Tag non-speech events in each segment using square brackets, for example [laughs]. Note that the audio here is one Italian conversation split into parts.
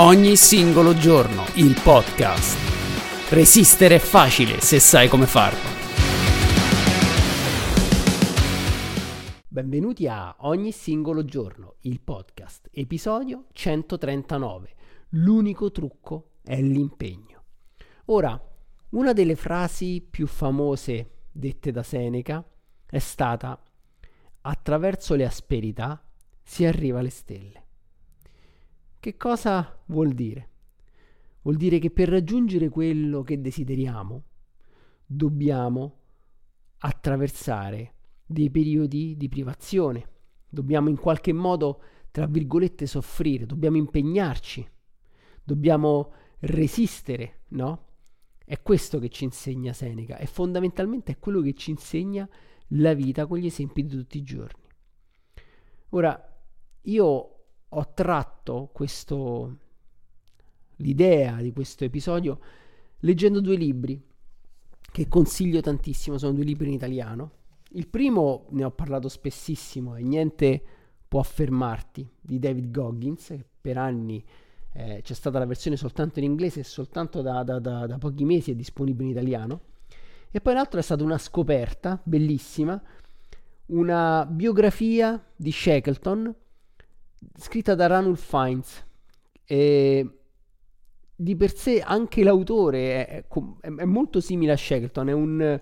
Ogni singolo giorno il podcast. Resistere è facile se sai come farlo. Benvenuti a Ogni singolo giorno il podcast, episodio 139. L'unico trucco è l'impegno. Ora, una delle frasi più famose dette da Seneca è stata attraverso le asperità si arriva alle stelle. Che cosa vuol dire? Vuol dire che per raggiungere quello che desideriamo dobbiamo attraversare dei periodi di privazione, dobbiamo in qualche modo, tra virgolette, soffrire, dobbiamo impegnarci, dobbiamo resistere, no? È questo che ci insegna Seneca e fondamentalmente è quello che ci insegna la vita con gli esempi di tutti i giorni. Ora, io ho tratto questo, l'idea di questo episodio leggendo due libri che consiglio tantissimo, sono due libri in italiano. Il primo ne ho parlato spessissimo e niente può fermarti di David Goggins, che per anni eh, c'è stata la versione soltanto in inglese e soltanto da, da, da, da pochi mesi è disponibile in italiano. E poi l'altro è stata una scoperta bellissima, una biografia di Shackleton scritta da Ranulph Fiennes. E di per sé anche l'autore è, è, è molto simile a Shackleton, è un,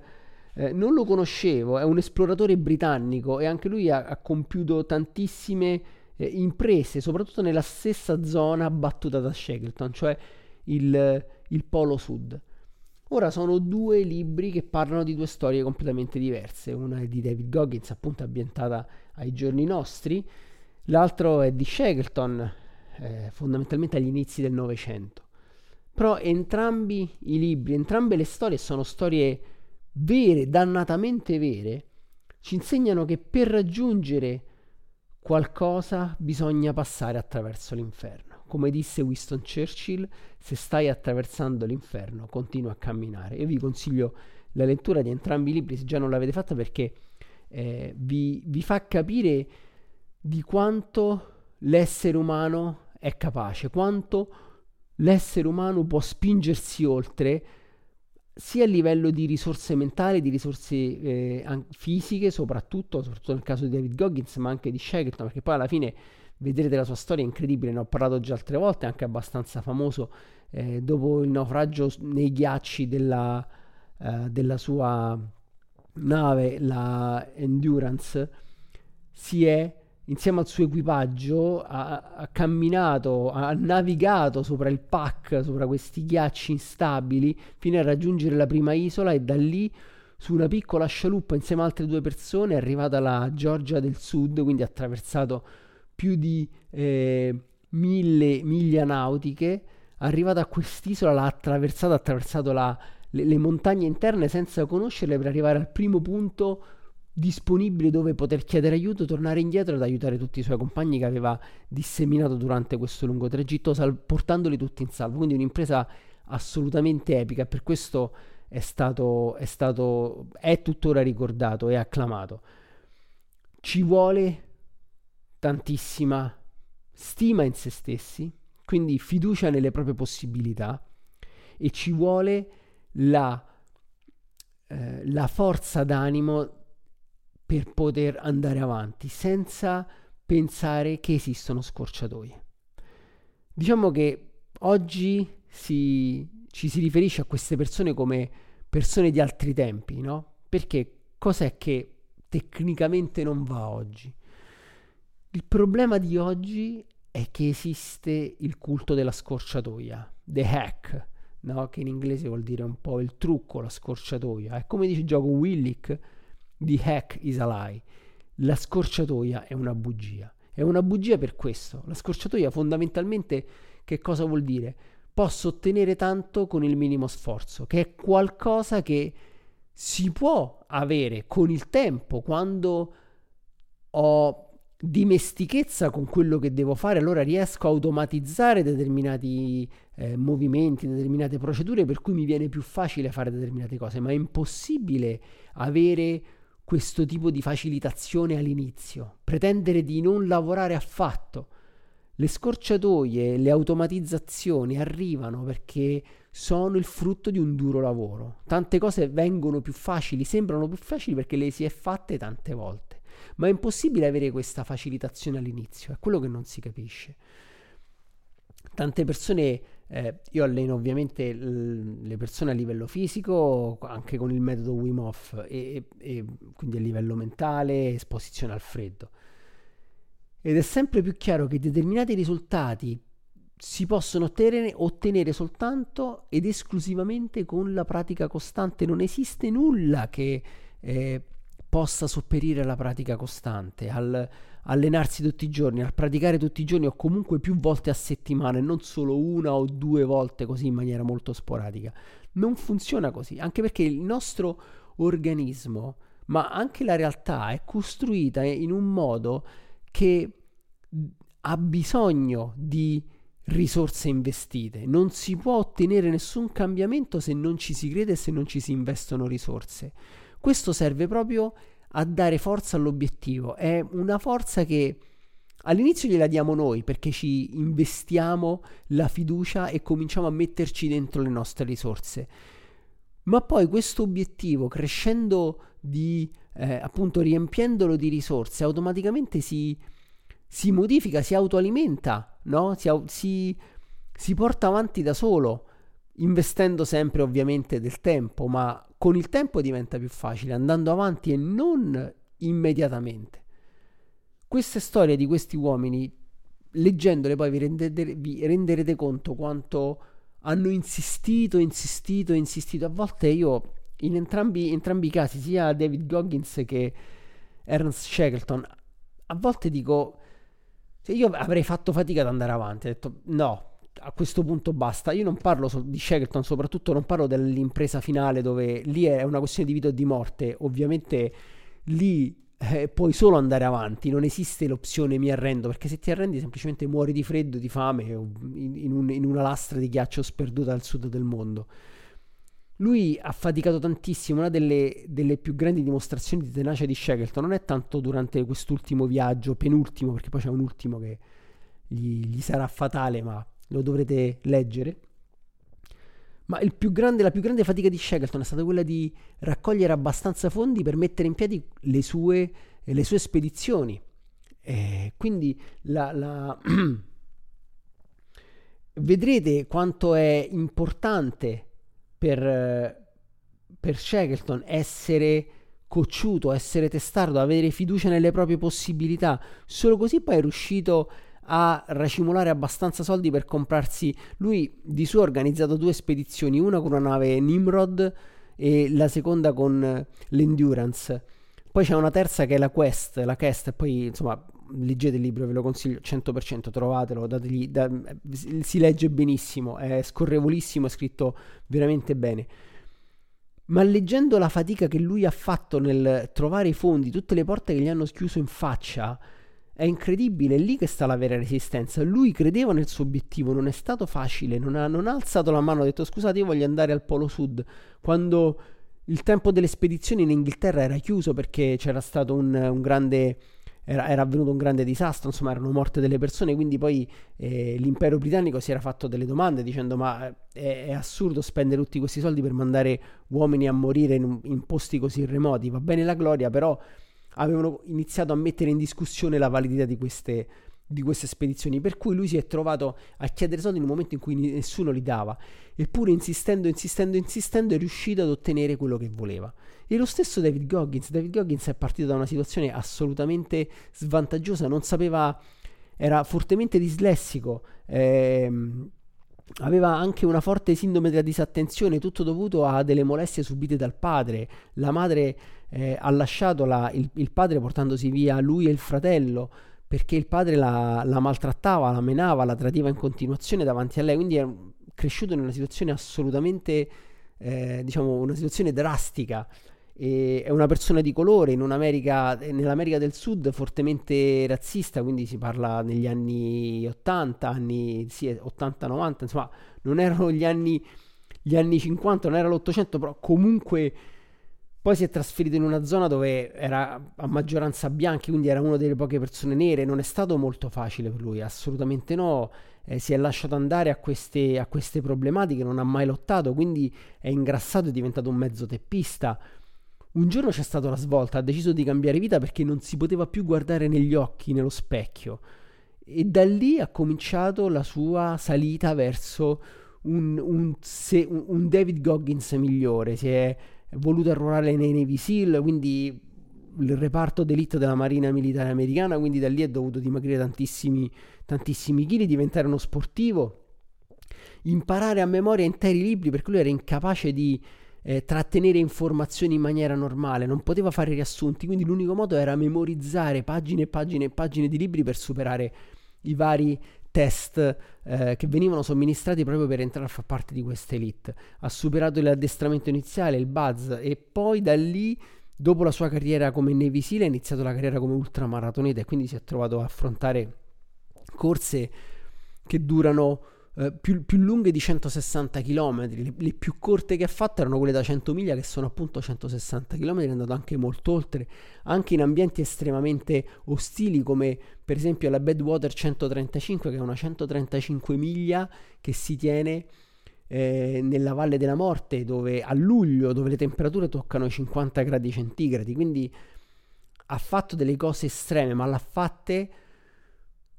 eh, non lo conoscevo, è un esploratore britannico e anche lui ha, ha compiuto tantissime eh, imprese, soprattutto nella stessa zona battuta da Shackleton, cioè il, il Polo Sud. Ora sono due libri che parlano di due storie completamente diverse, una è di David Goggins, appunto ambientata ai giorni nostri, l'altro è di Shackleton, eh, fondamentalmente agli inizi del Novecento. Però entrambi i libri, entrambe le storie sono storie vere, dannatamente vere, ci insegnano che per raggiungere qualcosa bisogna passare attraverso l'inferno. Come disse Winston Churchill, se stai attraversando l'inferno, continua a camminare. Io vi consiglio la lettura di entrambi i libri se già non l'avete fatta perché eh, vi, vi fa capire di quanto l'essere umano è capace, quanto l'essere umano può spingersi oltre sia a livello di risorse mentali, di risorse eh, fisiche, soprattutto, soprattutto nel caso di David Goggins, ma anche di Shackleton, perché poi alla fine vedrete la sua storia è incredibile, ne ho parlato già altre volte, anche abbastanza famoso, eh, dopo il naufragio nei ghiacci della, eh, della sua nave, la Endurance, si è insieme al suo equipaggio ha, ha, camminato, ha navigato sopra il pack, sopra questi ghiacci instabili, fino a raggiungere la prima isola e da lì su una piccola scialuppa insieme ad altre due persone è arrivata alla Georgia del Sud, quindi ha attraversato più di eh, mille miglia nautiche, arrivata a quest'isola, l'ha attraversata, ha attraversato la, le, le montagne interne senza conoscerle per arrivare al primo punto disponibile dove poter chiedere aiuto, tornare indietro ed aiutare tutti i suoi compagni che aveva disseminato durante questo lungo tragitto, sal- portandoli tutti in salvo. Quindi un'impresa assolutamente epica, per questo è stato, è stato, è tuttora ricordato e acclamato. Ci vuole tantissima stima in se stessi, quindi fiducia nelle proprie possibilità e ci vuole la, eh, la forza d'animo per poter andare avanti senza pensare che esistono scorciatoie. Diciamo che oggi si, ci si riferisce a queste persone come persone di altri tempi, no? Perché cos'è che tecnicamente non va oggi? Il problema di oggi è che esiste il culto della scorciatoia, the hack, no? che in inglese vuol dire un po' il trucco, la scorciatoia. È come dice il gioco Willick, The hack is a lie. La scorciatoia è una bugia. È una bugia per questo. La scorciatoia fondamentalmente che cosa vuol dire? Posso ottenere tanto con il minimo sforzo, che è qualcosa che si può avere con il tempo quando ho dimestichezza con quello che devo fare, allora riesco a automatizzare determinati eh, movimenti, determinate procedure per cui mi viene più facile fare determinate cose, ma è impossibile avere questo tipo di facilitazione all'inizio, pretendere di non lavorare affatto. Le scorciatoie, le automatizzazioni arrivano perché sono il frutto di un duro lavoro. Tante cose vengono più facili, sembrano più facili perché le si è fatte tante volte. Ma è impossibile avere questa facilitazione all'inizio, è quello che non si capisce. Tante persone, eh, io alleno ovviamente l- le persone a livello fisico, anche con il metodo Wim Hof, e, e quindi a livello mentale, esposizione al freddo. Ed è sempre più chiaro che determinati risultati si possono ottenere, ottenere, soltanto ed esclusivamente con la pratica costante. Non esiste nulla che eh, possa sopperire alla pratica costante, al allenarsi tutti i giorni, al praticare tutti i giorni o comunque più volte a settimana e non solo una o due volte così in maniera molto sporadica. Non funziona così, anche perché il nostro organismo, ma anche la realtà è costruita in un modo che ha bisogno di risorse investite. Non si può ottenere nessun cambiamento se non ci si crede e se non ci si investono risorse. Questo serve proprio a dare forza all'obiettivo. È una forza che all'inizio gliela diamo noi perché ci investiamo la fiducia e cominciamo a metterci dentro le nostre risorse. Ma poi questo obiettivo, crescendo di eh, appunto riempiendolo di risorse, automaticamente si, si modifica, si autoalimenta, no? si, si, si porta avanti da solo, investendo sempre ovviamente del tempo, ma con il tempo diventa più facile, andando avanti e non immediatamente. Queste storie di questi uomini, leggendole poi vi renderete, vi renderete conto quanto hanno insistito, insistito, insistito. A volte io, in entrambi, entrambi i casi, sia David Goggins che Ernst Shackleton, a volte dico cioè io avrei fatto fatica ad andare avanti, ho detto no, a questo punto basta. Io non parlo so- di Shackleton, soprattutto non parlo dell'impresa finale dove lì è una questione di vita o di morte. Ovviamente lì eh, puoi solo andare avanti, non esiste l'opzione mi arrendo, perché se ti arrendi semplicemente muori di freddo, di fame, in, in, un, in una lastra di ghiaccio sperduta al sud del mondo. Lui ha faticato tantissimo, una delle, delle, più grandi dimostrazioni di tenacia di Shackleton non è tanto durante quest'ultimo viaggio, penultimo, perché poi c'è un ultimo che gli, gli sarà fatale, ma lo dovrete leggere. Ma più grande, la più grande fatica di Shackleton è stata quella di raccogliere abbastanza fondi per mettere in piedi le sue, le sue spedizioni. E quindi la, la [clears throat] vedrete quanto è importante per, per Shackleton essere cocciuto, essere testato, avere fiducia nelle proprie possibilità. Solo così poi è riuscito a racimolare abbastanza soldi per comprarsi. Lui di suo ha organizzato due spedizioni, una con una nave Nimrod e la seconda con l'Endurance. Poi c'è una terza che è la Quest, la Quest, poi insomma leggete il libro, ve lo consiglio 100%, trovatelo, dategli, da, si legge benissimo, è scorrevolissimo, è scritto veramente bene. Ma leggendo la fatica che lui ha fatto nel trovare i fondi, tutte le porte che gli hanno chiuso in faccia, è incredibile, è lì che sta la vera resistenza. Lui credeva nel suo obiettivo, non è stato facile, non ha, non ha alzato la mano, ha detto scusate io voglio andare al Polo Sud, quando il tempo delle spedizioni in Inghilterra era chiuso perché c'era stato un, un grande era, era, avvenuto un grande disastro, insomma erano morte delle persone, quindi poi eh, l'impero britannico si era fatto delle domande dicendo ma è, è, assurdo spendere tutti questi soldi per mandare uomini a morire in, in posti così remoti, va bene la gloria, però avevano iniziato a mettere in discussione la validità di queste, di queste spedizioni, per cui lui si è trovato a chiedere soldi in un momento in cui nessuno li dava, eppure insistendo, insistendo, insistendo è riuscito ad ottenere quello che voleva. E lo stesso David Goggins, David Goggins è partito da una situazione assolutamente svantaggiosa, non sapeva, era fortemente dislessico, ehm, aveva anche una forte sindrome della disattenzione, tutto dovuto a delle molestie subite dal padre. La madre eh, ha lasciato la, il, il padre portandosi via lui e il fratello perché il padre la, la, maltrattava, la menava, la tradiva in continuazione davanti a lei, quindi è cresciuto in una situazione assolutamente, eh, diciamo, una situazione drastica. E è una persona di colore in nell'America del Sud fortemente razzista, quindi si parla negli anni 80, anni sì, 80-90, insomma, non erano gli anni, gli anni 50, non era l'Ottocento, però comunque Poi si è trasferito in una zona dove era a maggioranza bianchi, quindi era una delle poche persone nere. Non è stato molto facile per lui, assolutamente no. Eh, si è lasciato andare a queste, a queste problematiche, non ha mai lottato, quindi è ingrassato, è diventato un mezzo teppista. Un giorno c'è stata la svolta, ha deciso di cambiare vita perché non si poteva più guardare negli occhi, nello specchio. E da lì ha cominciato la sua salita verso un, un, se, un David Goggins migliore. Si è voluto arruolare nei Navy SEAL, quindi il reparto d'elite della Marina Militare Americana, quindi da lì è dovuto dimagrire tantissimi, tantissimi chili, diventare uno sportivo, imparare a memoria interi libri perché lui era incapace di eh, trattenere informazioni in maniera normale, non poteva fare riassunti, quindi l'unico modo era memorizzare pagine e pagine e pagine di libri per superare i vari test eh, che venivano somministrati proprio per entrare a far parte di questa elite. Ha superato l'addestramento iniziale, il buzz e poi da lì, dopo la sua carriera come Navy Seal, ha iniziato la carriera come ultramaratoneta e quindi si è trovato a affrontare corse che durano eh, più, più, lunghe di 160 km. Le, le, più corte che ha fatto erano quelle da 100 miglia, che sono appunto 160 km. È andato anche molto oltre, anche in ambienti estremamente ostili, come per esempio la Badwater 135, che è una 135 miglia che si tiene eh, nella Valle della Morte, dove a luglio, dove le temperature toccano i 50 gradi centigradi. Quindi ha fatto delle cose estreme, ma l'ha fatte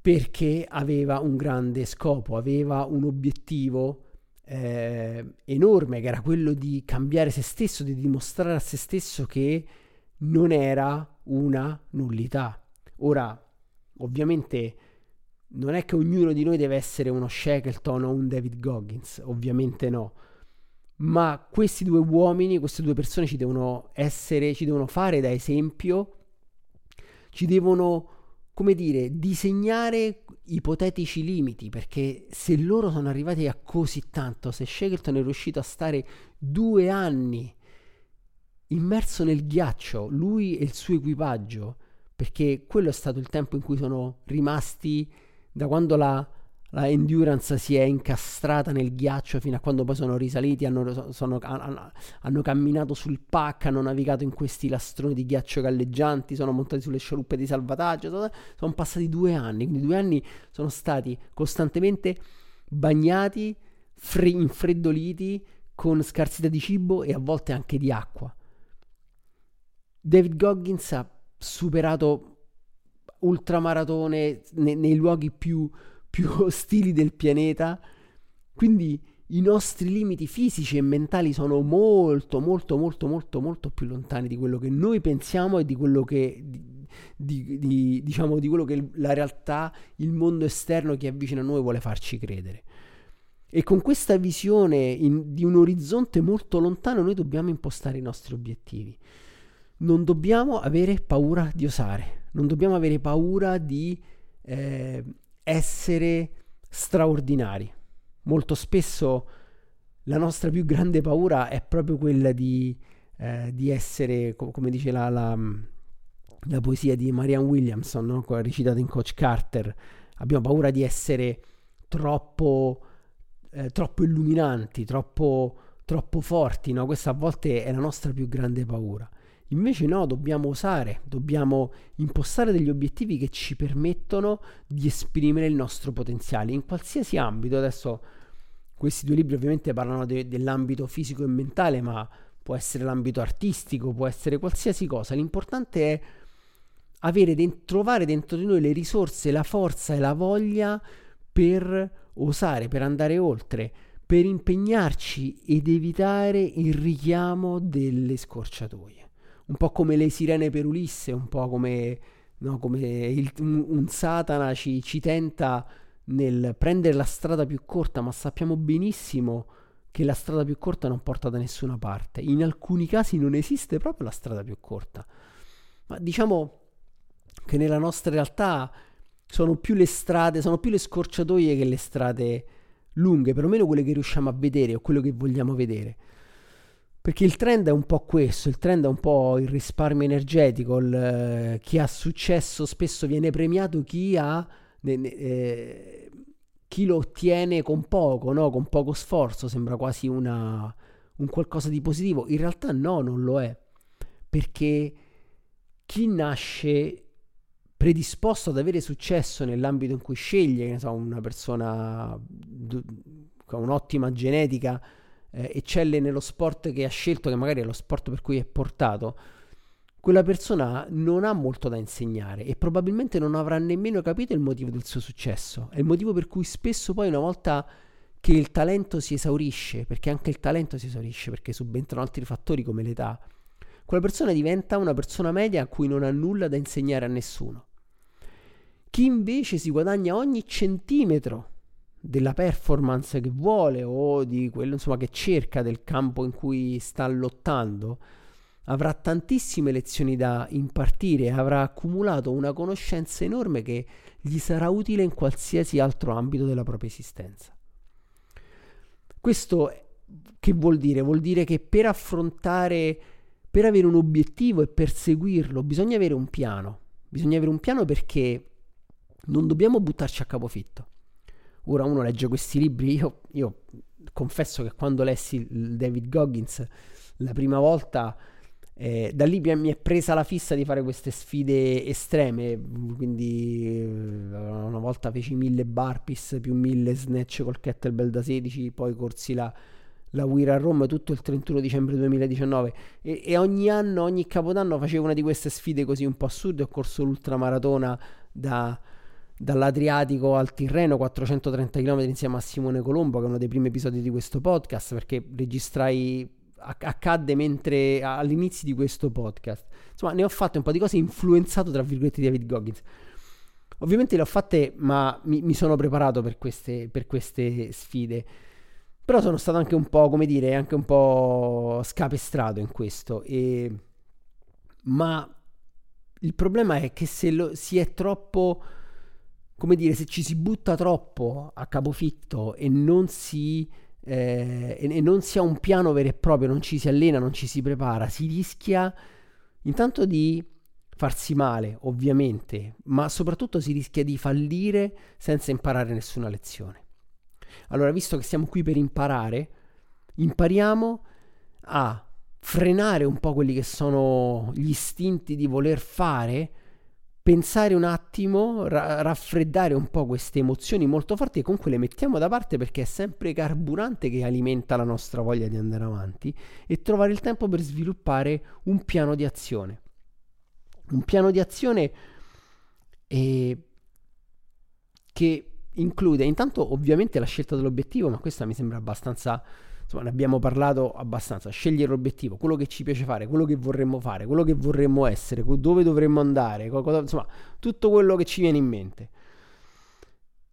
perché aveva un grande scopo, aveva un obiettivo eh, enorme che era quello di cambiare se stesso, di dimostrare a se stesso che non era una nullità. Ora, ovviamente, non è che ognuno di noi deve essere uno Shackleton o un David Goggins, ovviamente no. Ma questi due uomini, queste due persone ci devono essere, ci devono fare da esempio, ci devono come dire, disegnare ipotetici limiti, perché se loro sono arrivati a così tanto, se Shackleton è riuscito a stare due anni immerso nel ghiaccio, lui e il suo equipaggio, perché quello è stato il tempo in cui sono rimasti da quando la la endurance si è incastrata nel ghiaccio fino a quando poi sono risaliti, hanno, sono, hanno, hanno, camminato sul pack, hanno navigato in questi lastroni di ghiaccio galleggianti, sono montati sulle scialuppe di salvataggio, sono, sono passati due anni, quindi due anni sono stati costantemente bagnati, fre- infreddoliti, con scarsità di cibo e a volte anche di acqua. David Goggins ha superato ultramaratone nei, nei luoghi più più [laughs] ostili del pianeta. Quindi i nostri limiti fisici e mentali sono molto, molto, molto, molto, molto più lontani di quello che noi pensiamo e di quello che, di, di, di, diciamo, di quello che la realtà, il mondo esterno che è vicino a noi vuole farci credere. E con questa visione in, di un orizzonte molto lontano noi dobbiamo impostare i nostri obiettivi. Non dobbiamo avere paura di osare, non dobbiamo avere paura di eh, essere straordinari. Molto spesso la nostra più grande paura è proprio quella di, eh, di essere, co- come dice la, la, la, poesia di Marianne Williamson, no? recitata in Coach Carter. Abbiamo paura di essere troppo, eh, troppo illuminanti, troppo, troppo forti. No? Questa a volte è la nostra più grande paura. Invece no, dobbiamo osare, dobbiamo impostare degli obiettivi che ci permettono di esprimere il nostro potenziale in qualsiasi ambito. Adesso questi due libri ovviamente parlano de- dell'ambito fisico e mentale, ma può essere l'ambito artistico, può essere qualsiasi cosa. L'importante è avere dentro, trovare dentro di noi le risorse, la forza e la voglia per osare, per andare oltre, per impegnarci ed evitare il richiamo delle scorciatoie un po' come le sirene per Ulisse, un po' come, no, come il, un, un, Satana ci, ci tenta nel prendere la strada più corta, ma sappiamo benissimo che la strada più corta non porta da nessuna parte. In alcuni casi non esiste proprio la strada più corta. Ma diciamo che nella nostra realtà sono più le strade, sono più le scorciatoie che le strade lunghe, perlomeno quelle che riusciamo a vedere o quello che vogliamo vedere. Perché il trend è un po' questo, il trend è un po' il risparmio energetico, il, eh, chi ha successo spesso viene premiato, chi, ha, eh, chi lo ottiene con poco, no? con poco sforzo, sembra quasi una, un qualcosa di positivo, in realtà no, non lo è. perché chi nasce predisposto ad avere successo nell'ambito in cui sceglie, ne so, una persona con un'ottima genetica, eh, eccelle nello sport che ha scelto, che magari è lo sport per cui è portato, quella persona non ha molto da insegnare e probabilmente non avrà nemmeno capito il motivo del suo successo. È il motivo per cui spesso poi una volta che il talento si esaurisce, perché anche il talento si esaurisce, perché subentrano altri fattori come l'età, quella persona diventa una persona media a cui non ha nulla da insegnare a nessuno. Chi invece si guadagna ogni centimetro della performance che vuole o di quello insomma, che cerca del campo in cui sta lottando, avrà tantissime lezioni da impartire, avrà accumulato una conoscenza enorme che gli sarà utile in qualsiasi altro ambito della propria esistenza. Questo che vuol dire? Vuol dire che per affrontare, per avere un obiettivo e perseguirlo, bisogna avere un piano. Bisogna avere un piano perché non dobbiamo buttarci a capofitto. Ora uno legge questi libri, io, io confesso che quando lessi David Goggins la prima volta, eh, da lì mi è presa la fissa di fare queste sfide estreme, quindi eh, una volta feci mille burpees più mille snatch col kettlebell da 16, poi corsi la, la Weir a Roma tutto il 31 dicembre 2019 e, e, ogni anno, ogni capodanno facevo una di queste sfide così un po' assurde, ho corso l'ultramaratona da dall'Adriatico al Tirreno, 430 km insieme a Simone Colombo, che è uno dei primi episodi di questo podcast, perché registrai accadde mentre all'inizio di questo podcast. Insomma, ne ho fatte un po' di cose influenzato tra virgolette David Goggins. Ovviamente le ho fatte, ma mi, mi sono preparato per queste, per queste, sfide. Però sono stato anche un po', come dire, anche un po' scapestrato in questo. E... Ma il problema è che se lo, si è troppo come dire, se ci si butta troppo a capofitto e non si, eh, e, e non si ha un piano vero e proprio, non ci si allena, non ci si prepara, si rischia intanto di farsi male, ovviamente, ma soprattutto si rischia di fallire senza imparare nessuna lezione. Allora, visto che siamo qui per imparare, impariamo a frenare un po' quelli che sono gli istinti di voler fare pensare un attimo, ra- raffreddare un po' queste emozioni molto forti e comunque le mettiamo da parte perché è sempre carburante che alimenta la nostra voglia di andare avanti e trovare il tempo per sviluppare un piano di azione. Un piano di azione eh, che include intanto ovviamente la scelta dell'obiettivo, ma questa mi sembra abbastanza insomma ne abbiamo parlato abbastanza, scegliere l'obiettivo, quello che ci piace fare, quello che vorremmo fare, quello che vorremmo essere, dove dovremmo andare, cosa, insomma tutto quello che ci viene in mente.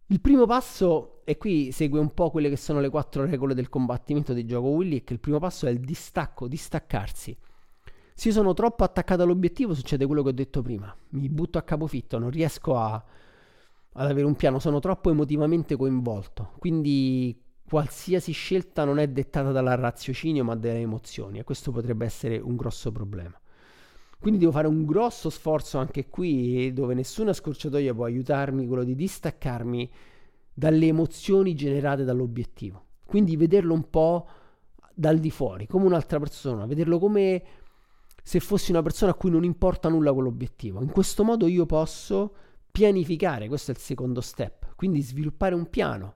Il primo passo, e qui segue un po' quelle che sono le quattro regole del combattimento di gioco Willy, è che il primo passo è il distacco, distaccarsi. Se sono troppo attaccato all'obiettivo succede quello che ho detto prima, mi butto a capofitto, non riesco a, ad avere un piano, sono troppo emotivamente coinvolto, quindi qualsiasi scelta non è dettata dal raziocinio ma dalle emozioni e questo potrebbe essere un grosso problema. Quindi devo fare un grosso sforzo anche qui dove nessuna scorciatoia può aiutarmi, quello di distaccarmi dalle emozioni generate dall'obiettivo. Quindi vederlo un po' dal di fuori, come un'altra persona, vederlo come se fossi una persona a cui non importa nulla quell'obiettivo. In questo modo io posso pianificare, questo è il secondo step, quindi sviluppare un piano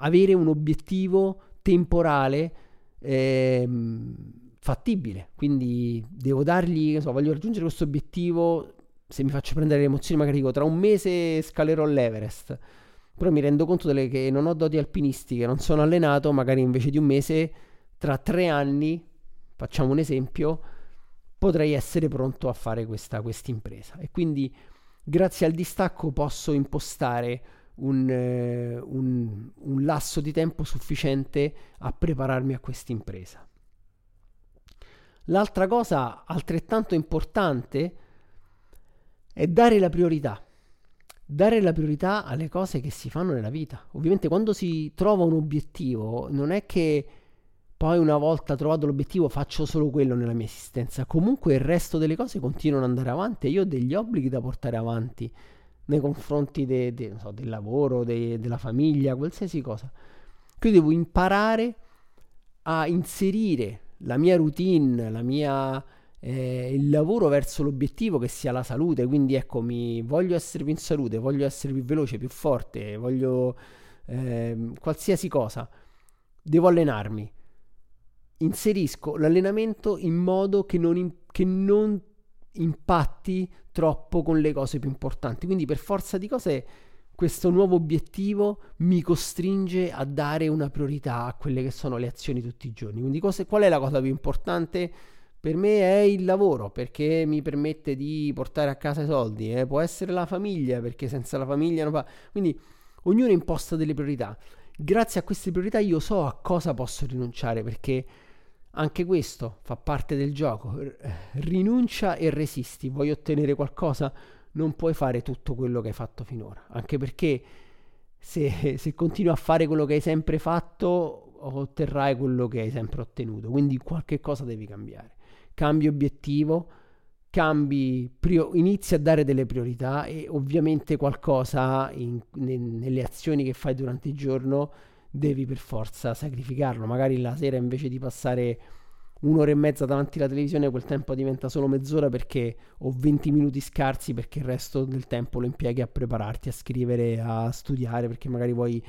avere un obiettivo temporale ehm, fattibile. Quindi devo dargli, so, voglio raggiungere questo obiettivo. Se mi faccio prendere le emozioni, magari dico tra un mese scalerò l'Everest. Però mi rendo conto delle, che non ho doti alpinistiche, non sono allenato, magari invece di un mese, tra tre anni, facciamo un esempio, potrei essere pronto a fare questa impresa. E quindi grazie al distacco posso impostare un, eh, un, un lasso di tempo sufficiente a prepararmi a questa impresa. L'altra cosa altrettanto importante è dare la priorità. Dare la priorità alle cose che si fanno nella vita. Ovviamente quando si trova un obiettivo non è che poi una volta trovato l'obiettivo faccio solo quello nella mia esistenza. Comunque il resto delle cose continuano ad andare avanti e io ho degli obblighi da portare avanti nei confronti de, de, so, del lavoro, de, della famiglia, qualsiasi cosa. Quindi devo imparare a inserire la mia routine, la mia, eh, il lavoro verso l'obiettivo che sia la salute, quindi ecco, mi voglio essere più in salute, voglio essere più veloce, più forte, voglio eh, qualsiasi cosa, devo allenarmi. Inserisco l'allenamento in modo che non, che non impatti troppo con le cose più importanti. Quindi per forza di cose questo nuovo obiettivo mi costringe a dare una priorità a quelle che sono le azioni tutti i giorni. Quindi cose, qual è la cosa più importante? Per me è il lavoro perché mi permette di portare a casa i soldi, eh? può essere la famiglia perché senza la famiglia non va. Quindi ognuno imposta delle priorità. Grazie a queste priorità io so a cosa posso rinunciare perché anche questo fa parte del gioco. Rinuncia e resisti. Vuoi ottenere qualcosa? Non puoi fare tutto quello che hai fatto finora. Anche perché se, se continui a fare quello che hai sempre fatto, otterrai quello che hai sempre ottenuto. Quindi qualche cosa devi cambiare. Cambi obiettivo, cambi, prio, inizi a dare delle priorità e ovviamente qualcosa in, ne, nelle azioni che fai durante il giorno devi per forza sacrificarlo. Magari la sera invece di passare un'ora e mezza davanti alla televisione, quel tempo diventa solo mezz'ora perché ho 20 minuti scarsi perché il resto del tempo lo impieghi a prepararti, a scrivere, a studiare, perché magari vuoi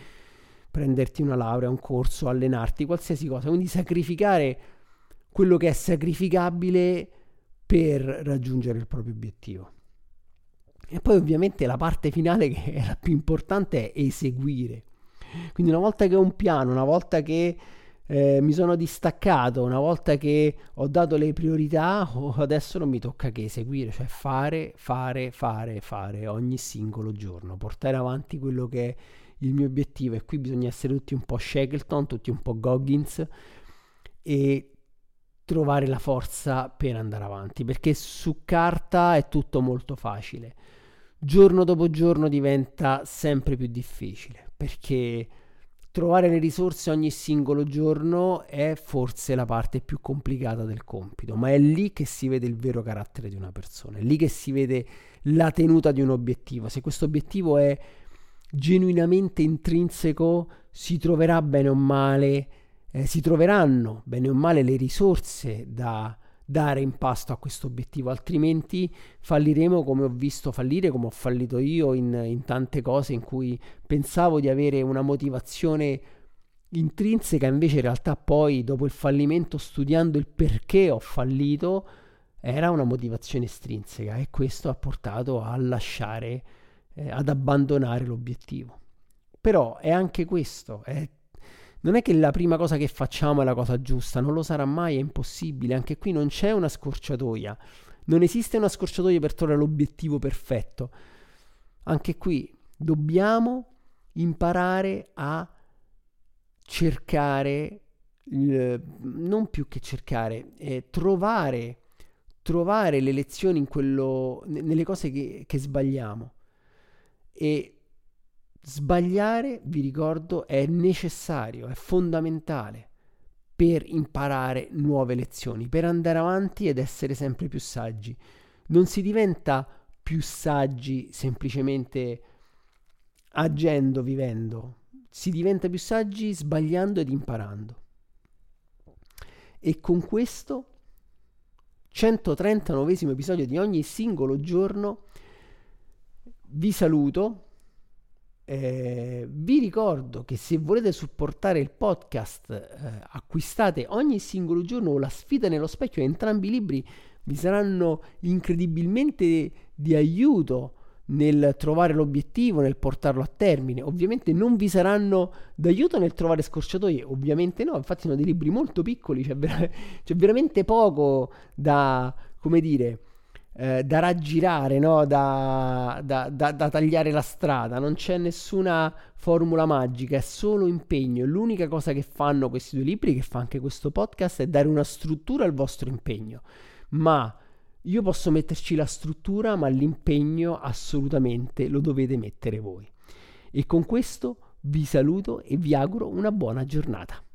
prenderti una laurea, un corso, allenarti, qualsiasi cosa. Quindi sacrificare quello che è sacrificabile per raggiungere il proprio obiettivo. E poi ovviamente la parte finale [laughs] che è la più importante è eseguire. Quindi una volta che ho un piano, una volta che eh, mi sono distaccato, una volta che ho dato le priorità, [laughs] oh, adesso non mi tocca che eseguire, cioè fare, fare, fare, fare ogni singolo giorno, portare avanti quello che è il mio obiettivo e qui bisogna essere tutti un po' Shackleton, tutti un po' Goggins e trovare la forza per andare avanti, perché su carta è tutto molto facile. Giorno dopo giorno diventa sempre più difficile perché trovare le risorse ogni singolo giorno è forse la parte più complicata del compito, ma è lì che si vede il vero carattere di una persona, è lì che si vede la tenuta di un obiettivo. Se questo obiettivo è genuinamente intrinseco, si troverà bene o male, eh, si troveranno bene o male le risorse da dare in pasto a questo obiettivo, altrimenti falliremo come ho visto fallire, come ho fallito io in, in tante cose in cui pensavo di avere una motivazione intrinseca, invece in realtà poi dopo il fallimento, studiando il perché ho fallito, era una motivazione estrinseca e questo ha portato a lasciare, eh, ad abbandonare l'obiettivo. Però è anche questo, è non è che la prima cosa che facciamo è la cosa giusta, non lo sarà mai, è impossibile. Anche qui non c'è una scorciatoia. Non esiste una scorciatoia per trovare l'obiettivo perfetto. Anche qui dobbiamo imparare a cercare, non più che cercare, eh, trovare, trovare le lezioni quello, nelle cose che, che sbagliamo. E Sbagliare, vi ricordo, è necessario, è fondamentale per imparare nuove lezioni, per andare avanti ed essere sempre più saggi. Non si diventa più saggi semplicemente agendo, vivendo, si diventa più saggi sbagliando ed imparando. E con questo 139 episodio di ogni singolo giorno vi saluto eh, vi ricordo che se volete supportare il podcast, eh, acquistate ogni singolo giorno la sfida nello specchio. Entrambi i libri vi saranno incredibilmente di aiuto nel trovare l'obiettivo, nel portarlo a termine. Ovviamente non vi saranno d'aiuto nel trovare scorciatoie, ovviamente no, infatti sono dei libri molto piccoli, c'è, ver- [laughs] c'è veramente poco da, come dire, eh, da raggirare, no? da, da, da, da, tagliare la strada, non c'è nessuna formula magica, è solo impegno. L'unica cosa che fanno questi due libri, che fa anche questo podcast, è dare una struttura al vostro impegno. Ma io posso metterci la struttura, ma l'impegno assolutamente lo dovete mettere voi. E con questo vi saluto e vi auguro una buona giornata.